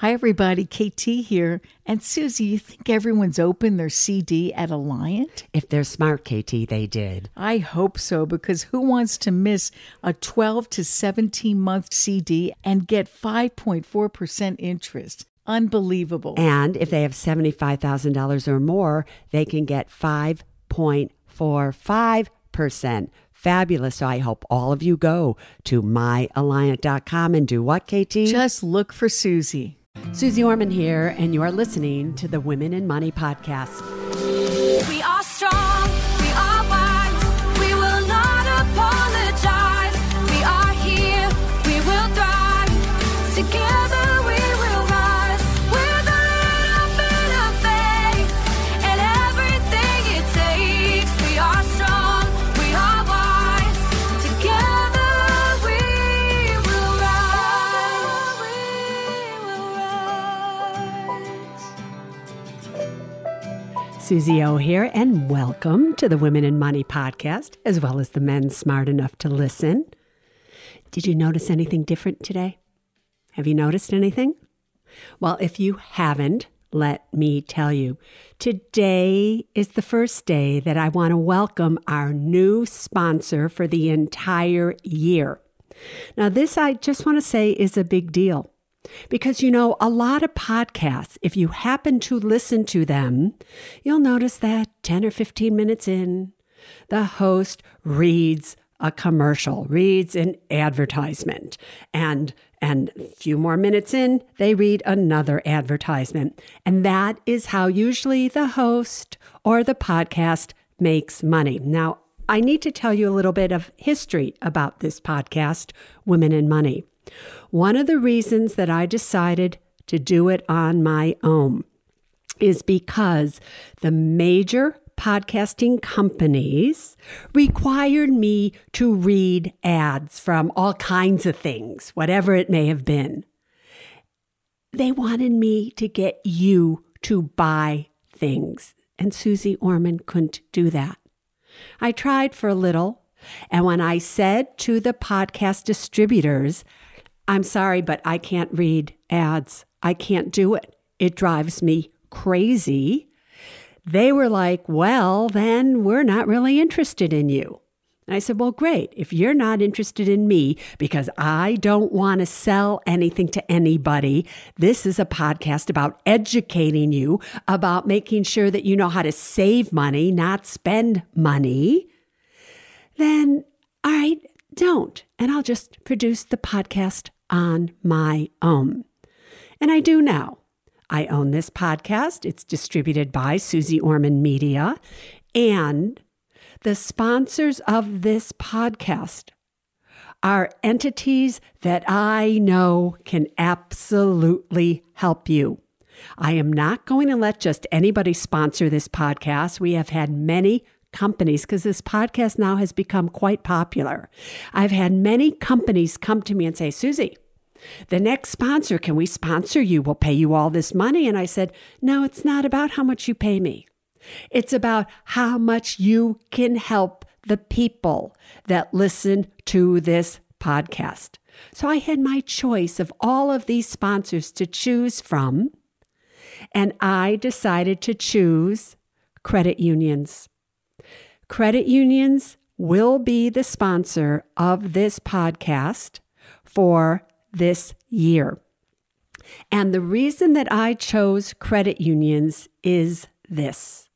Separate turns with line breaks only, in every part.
Hi, everybody. KT here. And Suze, you think everyone's opened their CD at Alliant?
If they're smart, KT, they did.
I hope so, because who wants to miss a 12 to 17 month CD and get 5.4% interest? Unbelievable.
And if they have $75,000 or more, they can get 5.45%. Fabulous. So I hope all of you go to myalliant.com and do what, KT?
Just look for Suze.
Suze Orman here, and you are listening to the Women and Money podcast.
We are
Suze O here, and welcome to the Women and Money podcast, as well as the men smart enough to listen. Did you notice anything different today? Have you noticed anything? Well, if you haven't, let me tell you. Today is the first day that I want to welcome our new sponsor for the entire year. Now, this I just want to say is a big deal. Because, you know, a lot of podcasts, if you happen to listen to them, you'll notice that 10 or 15 minutes in, the host reads a commercial, reads an advertisement, and and a few more minutes in, they read another advertisement. And that is how usually the host or the podcast makes money. Now, I need to tell you a little bit of history about this podcast, Women and Money. One of the reasons that I decided to do it on my own is because the major podcasting companies required me to read ads from all kinds of things, whatever it may have been. They wanted me to get you to buy things, and Suze Orman couldn't do that. I tried for a little, and when I said to the podcast distributors, I'm sorry, but I can't read ads. I can't do it. It drives me crazy. They were like, Well, then we're not really interested in you. And I said, Well, great. If you're not interested in me because I don't want to sell anything to anybody, this is a podcast about educating you, about making sure that you know how to save money, not spend money. Then, all right, don't. And I'll just produce the podcast on my own. And I do now. I own this podcast. It's distributed by Suze Orman Media. And the sponsors of this podcast are entities that I know can absolutely help you. I am not going to let just anybody sponsor this podcast. We have had many companies because this podcast now has become quite popular. I've had many companies come to me and say, Suze, the next sponsor, can we sponsor you? We'll pay you all this money. And I said, No, it's not about how much you pay me. It's about how much you can help the people that listen to this podcast. So I had my choice of all of these sponsors to choose from. And I decided to choose credit unions. Credit unions will be the sponsor of this podcast for this year. And the reason that I chose credit unions is this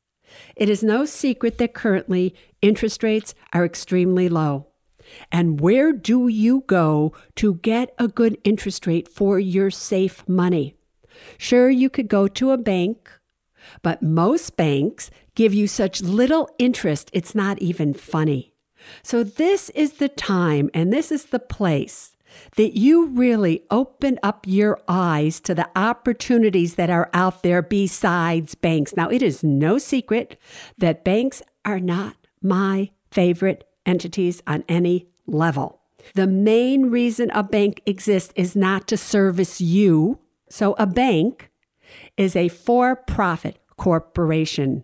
it is no secret that currently interest rates are extremely low. And where do you go to get a good interest rate for your safe money? Sure, you could go to a bank, but most banks give you such little interest, it's not even funny. So, this is the time and this is the place that you really open up your eyes to the opportunities that are out there besides banks. Now, it is no secret that banks are not my favorite entities on any level. The main reason a bank exists is not to service you. So, a bank is a for profit corporation.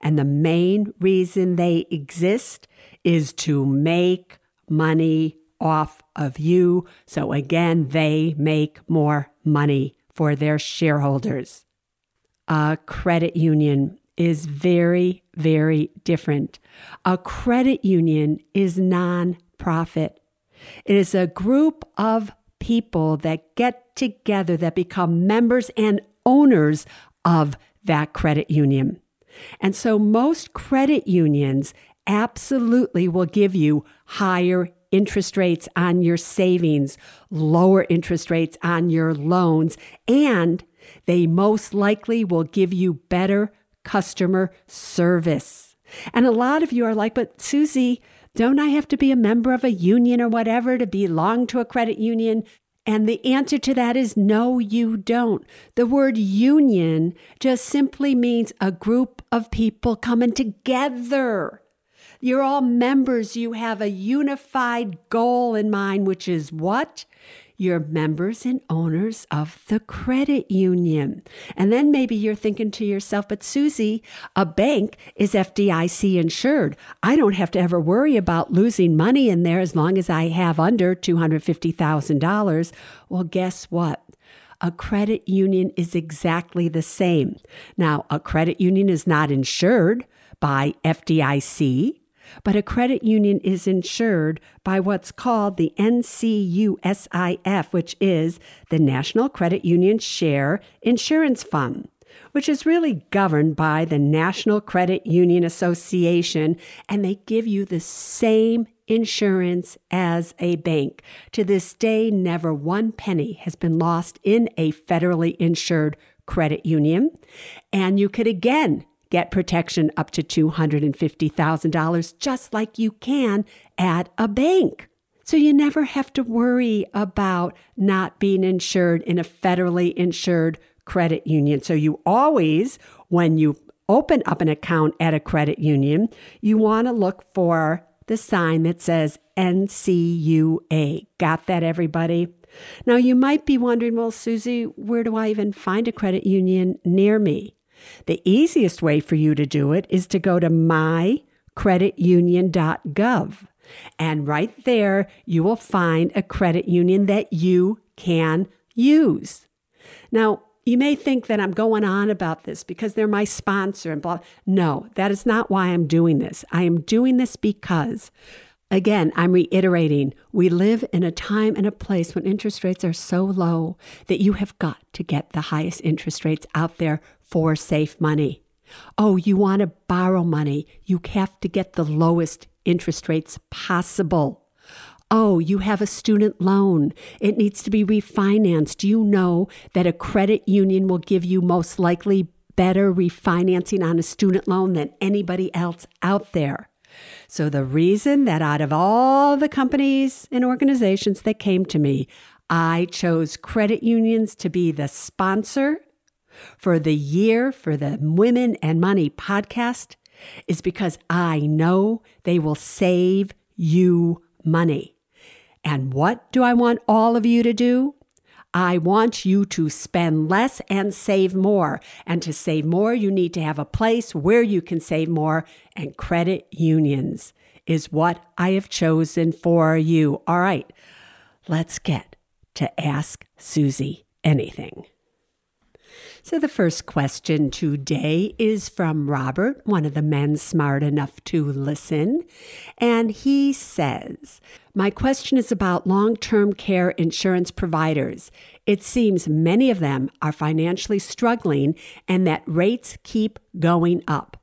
And the main reason they exist is to make money off of you. So again, they make more money for their shareholders. A credit union is very, very different. A credit union is non-profit. It is a group of people that get together that become members and owners of that credit union. And so most credit unions absolutely will give you higher interest rates on your savings, lower interest rates on your loans, and they most likely will give you better customer service. And a lot of you are like, but Suze, don't I have to be a member of a union or whatever to belong to a credit union? And the answer to that is no, you don't. The word union just simply means a group of people coming together. You're all members. You have a unified goal in mind, which is what? You're members and owners of the credit union. And then maybe you're thinking to yourself, but Suze, a bank is FDIC insured. I don't have to ever worry about losing money in there as long as I have under $250,000. Well, guess what? A credit union is exactly the same. Now, a credit union is not insured by FDIC. But a credit union is insured by what's called the NCUSIF, which is the National Credit Union Share Insurance Fund, which is really governed by the National Credit Union Association, and they give you the same insurance as a bank. To this day, never one penny has been lost in a federally insured credit union. And you could again get protection up to $250,000, just like you can at a bank. So you never have to worry about not being insured in a federally insured credit union. So you always, when you open up an account at a credit union, you want to look for the sign that says NCUA. Got that, everybody? Now, you might be wondering, well, Suze, where do I even find a credit union near me? The easiest way for you to do it is to go to mycreditunion.gov. And right there, you will find a credit union that you can use. Now, you may think that I'm going on about this because they're my sponsor and blah. No, that is not why I'm doing this. I am doing this because Again, I'm reiterating, we live in a time and a place when interest rates are so low that you have got to get the highest interest rates out there for safe money. Oh, you want to borrow money, you have to get the lowest interest rates possible. Oh, you have a student loan. It needs to be refinanced. You know that a credit union will give you most likely better refinancing on a student loan than anybody else out there. So, the reason that out of all the companies and organizations that came to me, I chose credit unions to be the sponsor for the year for the Women and Money podcast is because I know they will save you money. And what do I want all of you to do? I want you to spend less and save more. And to save more, you need to have a place where you can save more. And credit unions is what I have chosen for you. All right, let's get to Ask Suze Anything. So, the first question today is from Robert, one of the men smart enough to listen. And he says, My question is about long term care insurance providers. It seems many of them are financially struggling and that rates keep going up.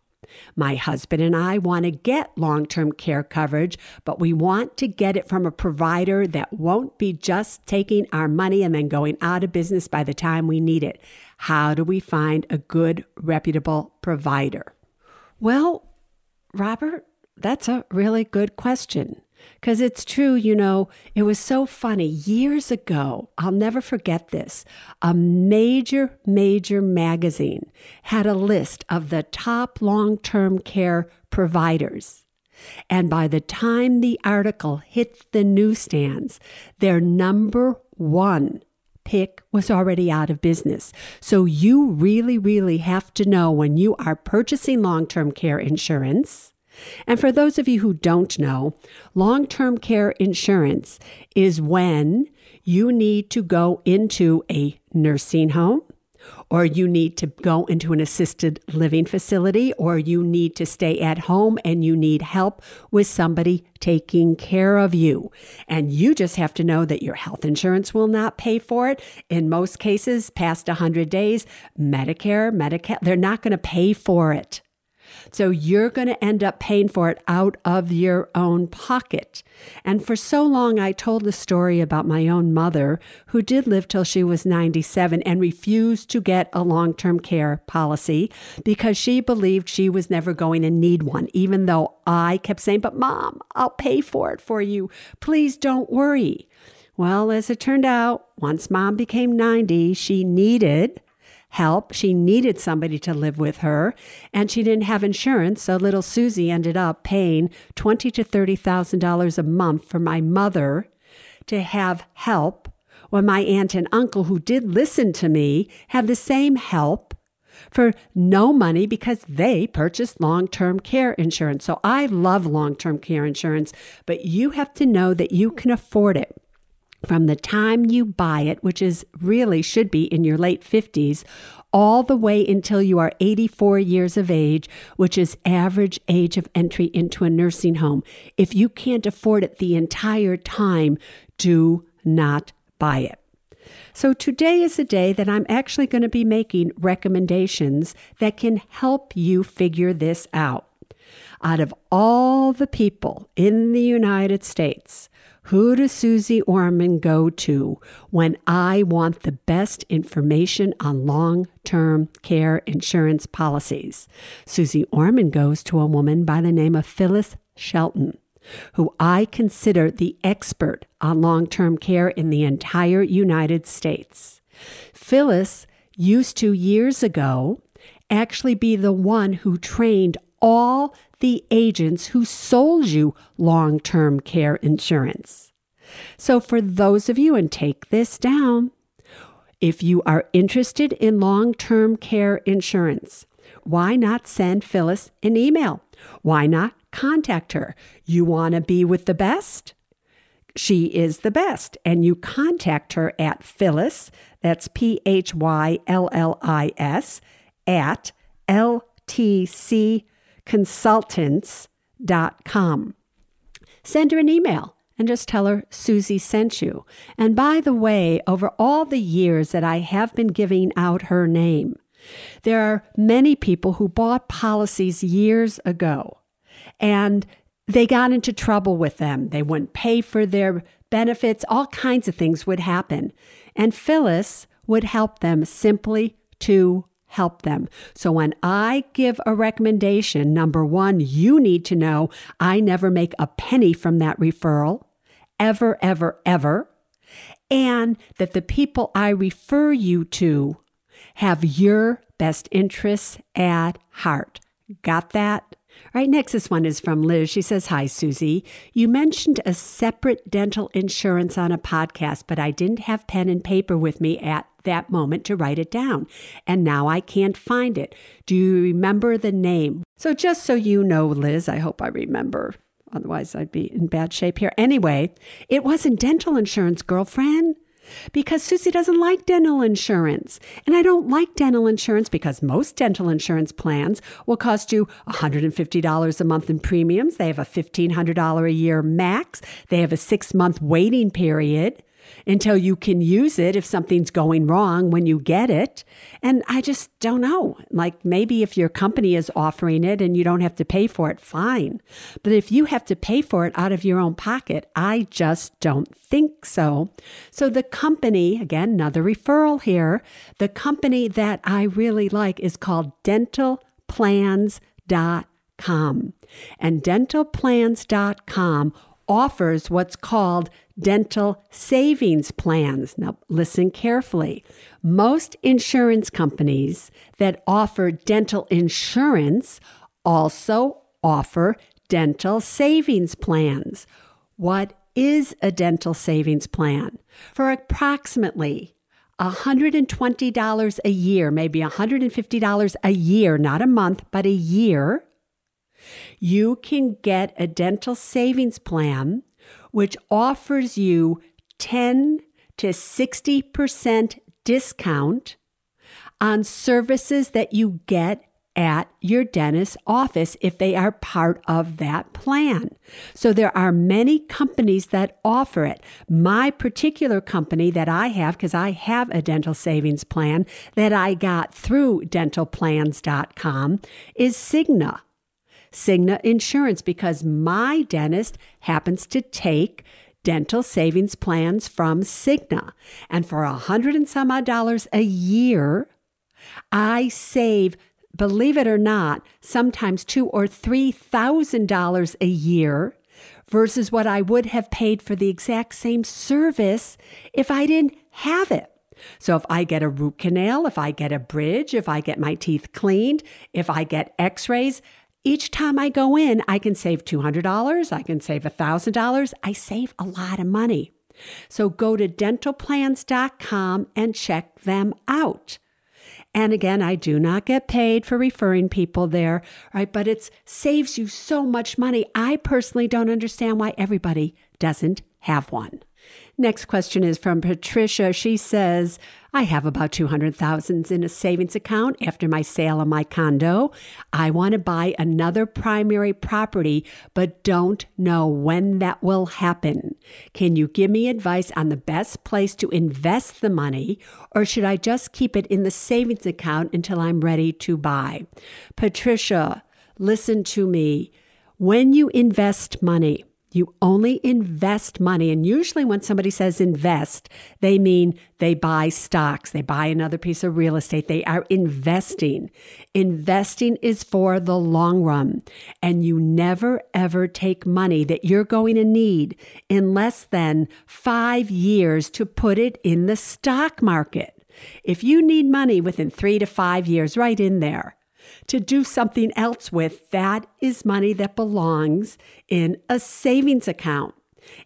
My husband and I want to get long term care coverage, but we want to get it from a provider that won't be just taking our money and then going out of business by the time we need it. How do we find a good, reputable provider? Well, Robert, that's a really good question. Because it's true, you know, it was so funny. Years ago, I'll never forget this. A major, major magazine had a list of the top long term care providers. And by the time the article hit the newsstands, their number one pick was already out of business. So you really, really have to know when you are purchasing long term care insurance and for those of you who don't know, long term care insurance is when you need to go into a nursing home, or you need to go into an assisted living facility, or you need to stay at home and you need help with somebody taking care of you. And you just have to know that your health insurance will not pay for it. In most cases, past 100 days, Medicare, Medicaid, they're not going to pay for it. So you're going to end up paying for it out of your own pocket. And for so long, I told the story about my own mother who did live till she was 97 and refused to get a long term care policy because she believed she was never going to need one, even though I kept saying, But mom, I'll pay for it for you. Please don't worry. Well, as it turned out, once mom became 90, she needed help. She needed somebody to live with her, and she didn't have insurance. So little Suze ended up paying twenty to thirty thousand dollars a month for my mother to have help. When my aunt and uncle, who did listen to me, had the same help for no money because they purchased long term care insurance. So I love long term care insurance, but you have to know that you can afford it from the time you buy it, which is really should be in your late 50s, all the way until you are 84 years of age, which is average age of entry into a nursing home. If you can't afford it the entire time, do not buy it. So today is a day that I'm actually going to be making recommendations that can help you figure this out. Out of all the people in the United States, who does Suze Orman go to when I want the best information on long term care insurance policies? Suze Orman goes to a woman by the name of Phyllis Shelton, who I consider the expert on long term care in the entire United States. Phyllis used to years ago actually be the one who trained all the agents who sold you long term care insurance. So, for those of you, and take this down, if you are interested in long term care insurance, why not send Phyllis an email? Why not contact her? You want to be with the best? She is the best. And you contact her at Phyllis, that's P H Y L L I S, at ltcconsultants.com. Send her an email and just tell her Suze sent you. And by the way, over all the years that I have been giving out her name, there are many people who bought policies years ago and they got into trouble with them. They wouldn't pay for their benefits, all kinds of things would happen. And Phyllis would help them simply to help them. So when I give a recommendation, number one, you need to know I never make a penny from that referral, ever, ever, ever. And that the people I refer you to have your best interests at heart. Got that? Right, next, this one is from Liz. She says, Hi, Suze. You mentioned a separate dental insurance on a podcast, but I didn't have pen and paper with me at that moment to write it down. And now I can't find it. Do you remember the name? So, just so you know, Liz, I hope I remember. Otherwise, I'd be in bad shape here. Anyway, it wasn't dental insurance, girlfriend because Suze doesn't like dental insurance. And I don't like dental insurance because most dental insurance plans will cost you $150 a month in premiums. They have a $1,500 a year max. They have a six month waiting period until you can use it if something's going wrong when you get it. And I just don't know. Like maybe if your company is offering it and you don't have to pay for it, fine. But if you have to pay for it out of your own pocket, I just don't think so. So the company, again, another referral here, the company that I really like is called dentalplans.com. And dentalplans.com offers what's called dental savings plans. Now, listen carefully. Most insurance companies that offer dental insurance also offer dental savings plans. What is a dental savings plan? For approximately $120 a year, maybe $150 a year, not a month, but a year, you can get a dental savings plan which offers you 10 to 60% discount on services that you get at your dentist's office if they are part of that plan. So there are many companies that offer it. My particular company that I have, because I have a dental savings plan that I got through dentalplans.com, is Cigna. Cigna Insurance, because my dentist happens to take dental savings plans from Cigna. And for a hundred and some odd dollars a year, I save believe it or not, sometimes two or three thousand dollars a year versus what I would have paid for the exact same service if I didn't have it. So if I get a root canal, if I get a bridge, if I get my teeth cleaned, if I get x-rays, each time I go in, I can save $200, I can save $1,000, I save a lot of money. So go to dentalplans.com and check them out. And again, I do not get paid for referring people there, right? But it saves you so much money. I personally don't understand why everybody doesn't have one. Next question is from Patricia. She says, I have about 200,000 in a savings account after my sale of my condo. I want to buy another primary property, but don't know when that will happen. Can you give me advice on the best place to invest the money, or should I just keep it in the savings account until I'm ready to buy? Patricia, listen to me. When you invest money, you only invest money. And usually, when somebody says invest, they mean they buy stocks, they buy another piece of real estate, they are investing. Investing is for the long run. And you never, ever take money that you're going to need in less than five years to put it in the stock market. If you need money within three to five years, right in there to do something else with, that is money that belongs in a savings account.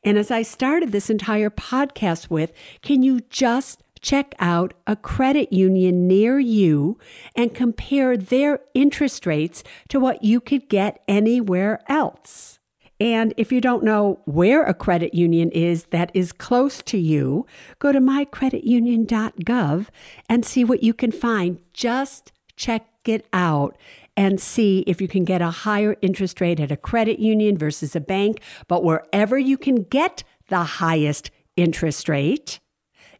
And as I started this entire podcast with, can you just check out a credit union near you and compare their interest rates to what you could get anywhere else? And if you don't know where a credit union is that is close to you, go to mycreditunion.gov and see what you can find. Just check it out and see if you can get a higher interest rate at a credit union versus a bank. But wherever you can get the highest interest rate,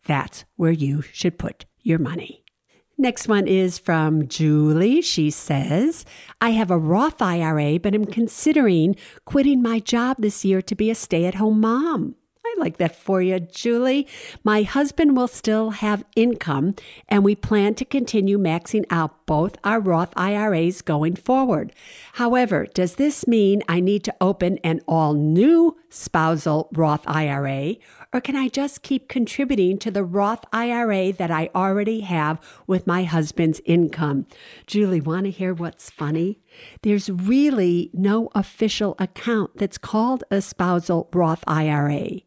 that's where you should put your money. Next one is from Julie. She says, I have a Roth IRA, but I'm considering quitting my job this year to be a stay at home mom. Like that for you, Julie. My husband will still have income, and we plan to continue maxing out both our Roth IRAs going forward. However, does this mean I need to open an all new spousal Roth IRA, or can I just keep contributing to the Roth IRA that I already have with my husband's income? Julie, want to hear what's funny? There's really no official account that's called a spousal Roth IRA.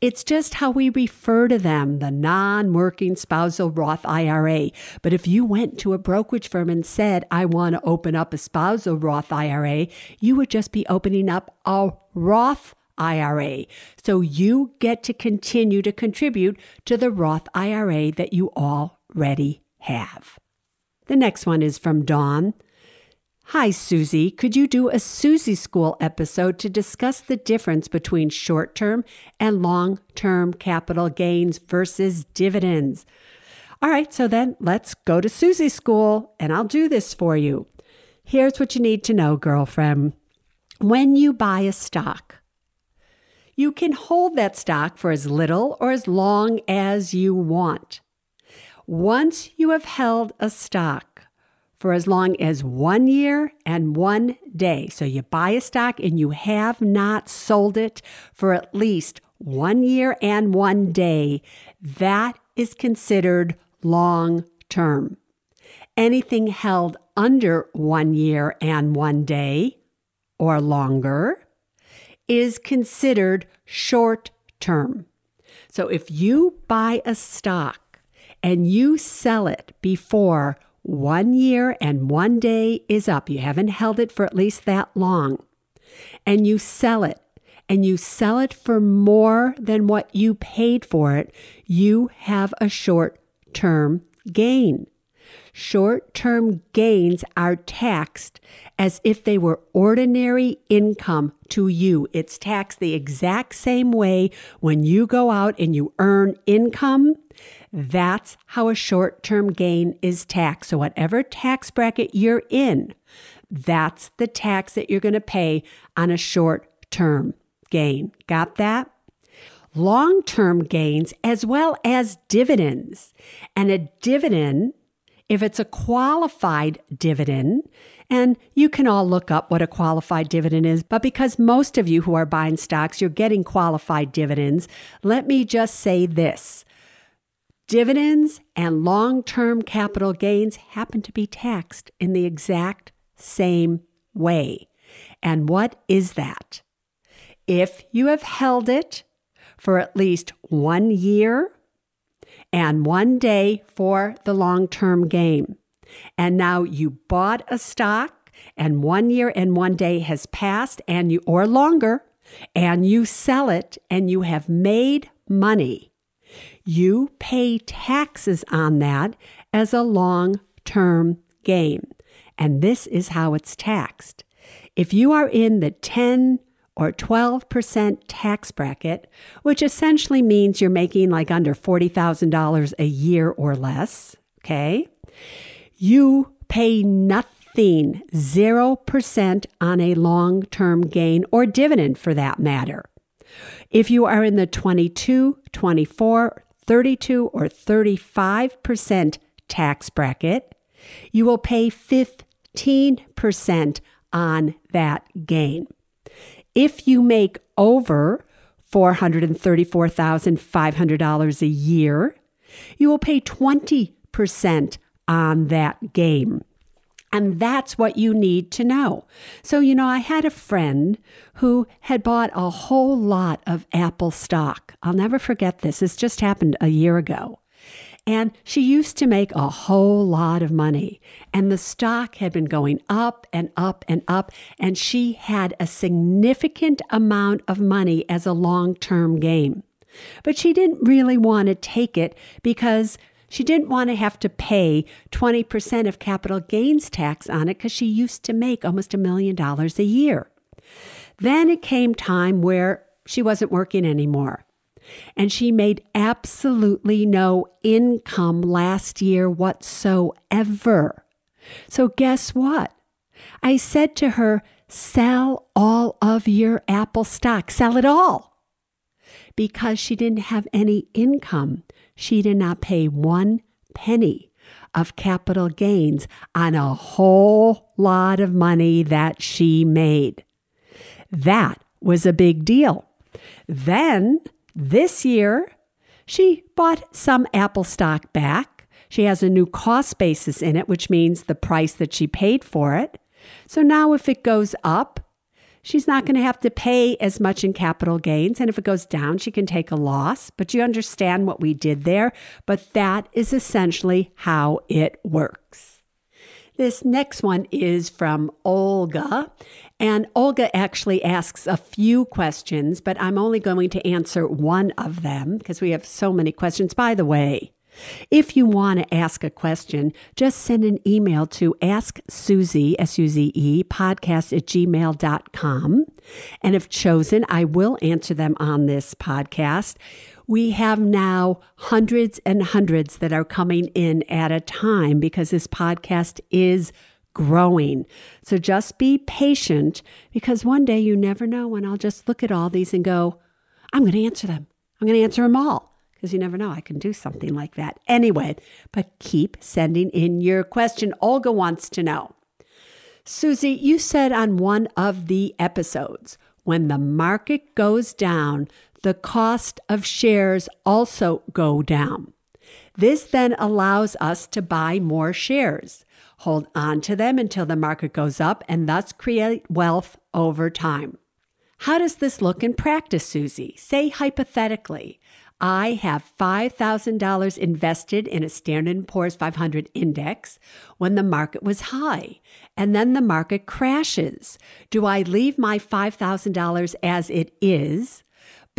It's just how we refer to them, the non working spousal Roth IRA. But if you went to a brokerage firm and said, I want to open up a spousal Roth IRA, you would just be opening up a Roth IRA. So you get to continue to contribute to the Roth IRA that you already have. The next one is from Dawn. Hi, Suze. Could you do a Suze School episode to discuss the difference between short term and long term capital gains versus dividends? All right, so then let's go to Suze School and I'll do this for you. Here's what you need to know, girlfriend. When you buy a stock, you can hold that stock for as little or as long as you want. Once you have held a stock, for as long as one year and one day. So you buy a stock and you have not sold it for at least one year and one day. That is considered long term. Anything held under one year and one day or longer is considered short term. So if you buy a stock and you sell it before one year and one day is up. You haven't held it for at least that long. And you sell it and you sell it for more than what you paid for it, you have a short term gain. Short term gains are taxed as if they were ordinary income to you. It's taxed the exact same way when you go out and you earn income. That's how a short term gain is taxed. So, whatever tax bracket you're in, that's the tax that you're going to pay on a short term gain. Got that? Long term gains as well as dividends. And a dividend, if it's a qualified dividend, and you can all look up what a qualified dividend is, but because most of you who are buying stocks, you're getting qualified dividends, let me just say this. Dividends and long term capital gains happen to be taxed in the exact same way. And what is that? If you have held it for at least one year and one day for the long term game. and now you bought a stock and one year and one day has passed and you or longer and you sell it and you have made money you pay taxes on that as a long term game. and this is how it's taxed if you are in the 10 or 12% tax bracket, which essentially means you're making like under $40,000 a year or less, okay? You pay nothing, 0% on a long term gain or dividend for that matter. If you are in the 22, 24, 32, or 35% tax bracket, you will pay 15% on that gain. If you make over $434,500 a year, you will pay 20% on that gain. And that's what you need to know. So, you know, I had a friend who had bought a whole lot of Apple stock. I'll never forget this. This just happened a year ago. And she used to make a whole lot of money. And the stock had been going up and up and up. And she had a significant amount of money as a long term game. But she didn't really want to take it because she didn't want to have to pay 20% of capital gains tax on it because she used to make almost a million dollars a year. Then it came time where she wasn't working anymore. And she made absolutely no income last year whatsoever. So, guess what? I said to her, sell all of your Apple stock, sell it all. Because she didn't have any income, she did not pay one penny of capital gains on a whole lot of money that she made. That was a big deal. Then this year, she bought some Apple stock back. She has a new cost basis in it, which means the price that she paid for it. So now, if it goes up, she's not going to have to pay as much in capital gains. And if it goes down, she can take a loss. But you understand what we did there. But that is essentially how it works. This next one is from Olga. And Olga actually asks a few questions, but I'm only going to answer one of them because we have so many questions. By the way, if you want to ask a question, just send an email to Ask Suze, S-U-Z-E, podcast at gmail.com. And if chosen, I will answer them on this podcast. We have now hundreds and hundreds that are coming in at a time because this podcast is growing. So just be patient because one day you never know when I'll just look at all these and go, I'm going to answer them. I'm going to answer them all because you never know. I can do something like that. Anyway, but keep sending in your question. Olga wants to know. Suze, you said on one of the episodes, when the market goes down, the cost of shares also go down. This then allows us to buy more shares, hold on to them until the market goes up, and thus create wealth over time. How does this look in practice, Suze? Say hypothetically, I have $5,000 invested in a Standard & Poor's 500 index when the market was high and then the market crashes. Do I leave my $5,000 as it is?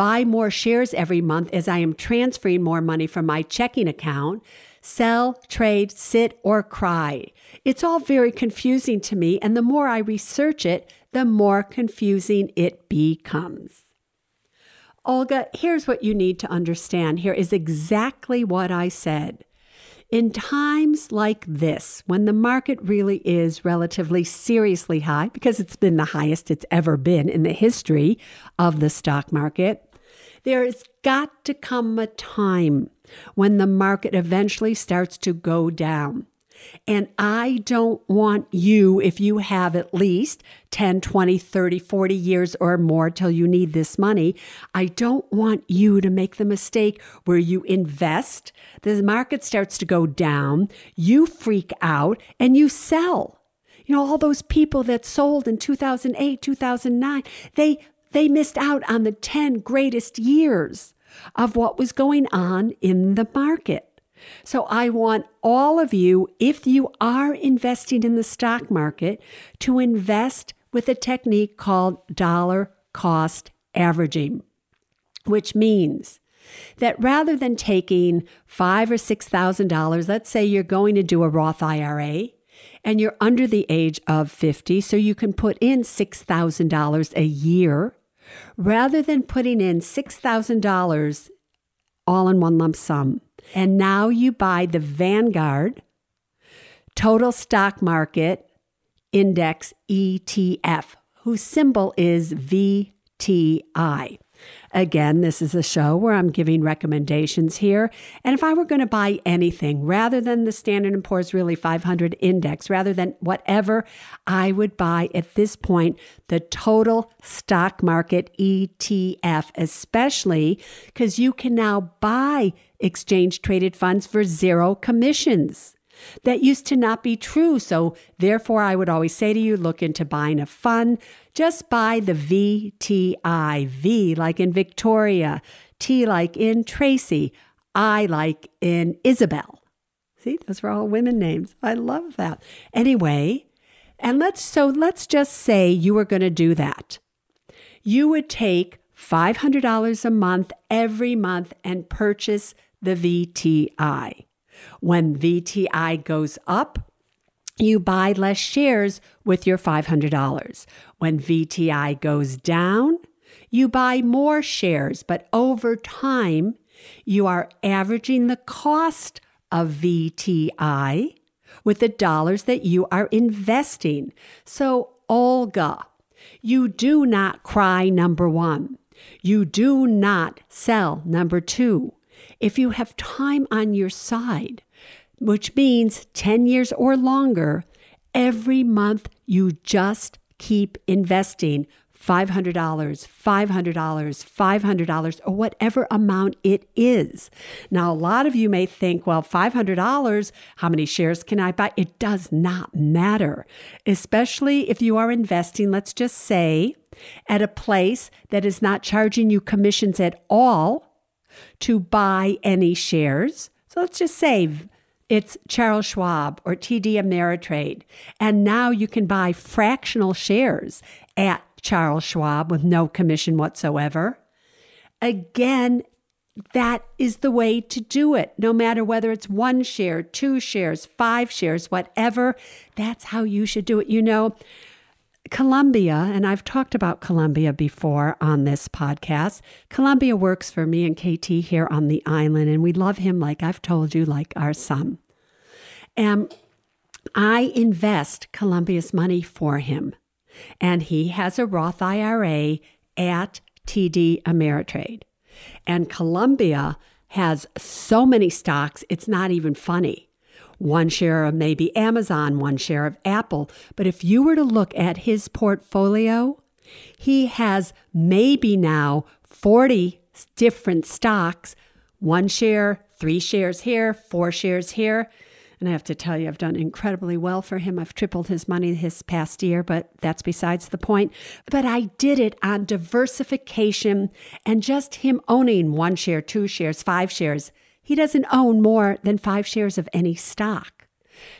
Buy more shares every month as I am transferring more money from my checking account, sell, trade, sit, or cry. It's all very confusing to me, and the more I research it, the more confusing it becomes. Olga, here's what you need to understand. Here is exactly what I said. In times like this, when the market really is relatively seriously high, because it's been the highest it's ever been in the history of the stock market, there's got to come a time when the market eventually starts to go down. And I don't want you, if you have at least 10, 20, 30, 40 years or more till you need this money, I don't want you to make the mistake where you invest, the market starts to go down, you freak out, and you sell. You know, all those people that sold in 2008, 2009, they they missed out on the 10 greatest years of what was going on in the market. So I want all of you, if you are investing in the stock market, to invest with a technique called dollar cost averaging, which means that rather than taking five or six thousand dollars, let's say you're going to do a Roth IRA and you're under the age of 50, so you can put in six thousand dollars a year, rather than putting in six thousand dollars all in one lump sum and now you buy the Vanguard Total Stock Market Index ETF, whose symbol is VTI. Again, this is a show where I'm giving recommendations here. And if I were going to buy anything rather than the Standard & Poor's Really 500 index, rather than whatever, I would buy at this point the total stock market ETF, especially because you can now buy exchange traded funds for zero commissions. That used to not be true. So, therefore, I would always say to you look into buying a fund. Just buy the VTI. V like in Victoria, T like in Tracy, I like in Isabel. See, those were all women names. I love that. Anyway, and let's so let's just say you were going to do that. You would take $500 a month every month and purchase the VTI. When VTI goes up, you buy less shares with your $500. When VTI goes down, you buy more shares, but over time, you are averaging the cost of VTI with the dollars that you are investing. So, Olga, you do not cry, number one. You do not sell, number two if you have time on your side, which means 10 years or longer, every month you just keep investing $500, $500, $500, or whatever amount it is. Now, a lot of you may think, well, $500, how many shares can I buy? It does not matter, especially if you are investing, let's just say, at a place that is not charging you commissions at all to buy any shares. So let's just say it's Charles Schwab or TD Ameritrade. And now you can buy fractional shares at Charles Schwab with no commission whatsoever. Again, that is the way to do it. No matter whether it's one share, two shares, five shares, whatever, that's how you should do it. You know, Columbia, and I've talked about Columbia before on this podcast. Columbia works for me and KT here on the island, and we love him, like I've told you, like our son. And I invest Columbia's money for him, and he has a Roth IRA at TD Ameritrade. And Columbia has so many stocks, it's not even funny one share of maybe Amazon, one share of Apple. But if you were to look at his portfolio, he has maybe now 40 different stocks, one share, three shares here, four shares here. And I have to tell you, I've done incredibly well for him. I've tripled his money this past year, but that's besides the point. But I did it on diversification and just him owning one share, two shares, five shares. He doesn't own more than five shares of any stock.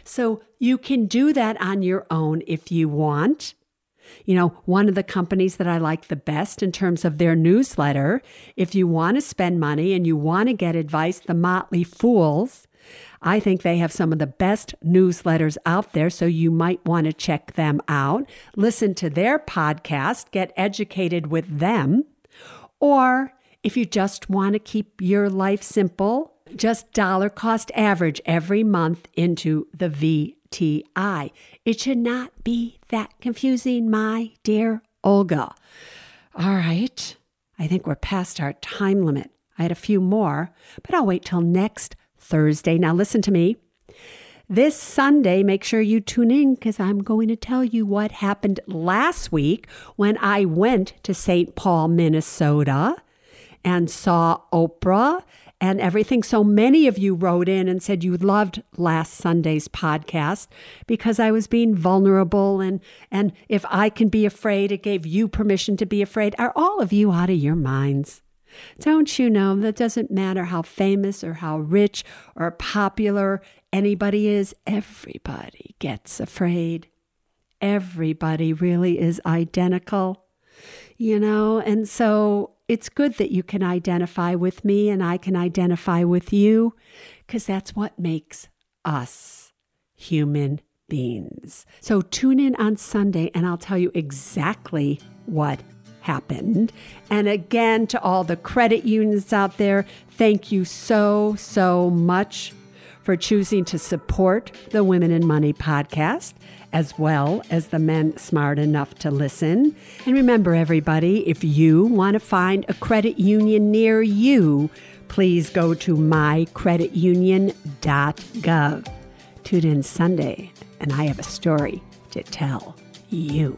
So you can do that on your own if you want. You know, one of the companies that I like the best in terms of their newsletter, if you want to spend money and you want to get advice, the Motley Fools, I think they have some of the best newsletters out there, so you might want to check them out. Listen to their podcast, get educated with them. Or if you just want to keep your life simple, just dollar cost average every month into the VTI. It should not be that confusing, my dear Olga. All right, I think we're past our time limit. I had a few more, but I'll wait till next Thursday. Now, listen to me. This Sunday, make sure you tune in because I'm going to tell you what happened last week when I went to St. Paul, Minnesota and saw Oprah and everything. So many of you wrote in and said you loved last Sunday's podcast because I was being vulnerable and and if I can be afraid, it gave you permission to be afraid. Are all of you out of your minds? Don't you know that doesn't matter how famous or how rich or popular anybody is, everybody gets afraid. Everybody really is identical, you know, and so it's good that you can identify with me and I can identify with you because that's what makes us human beings. So tune in on Sunday and I'll tell you exactly what happened. And again, to all the credit unions out there, thank you so, so much for choosing to support the Women and Money podcast, as well as the men smart enough to listen. And remember, everybody, if you want to find a credit union near you, please go to mycreditunion.gov. Tune in Sunday, and I have a story to tell you.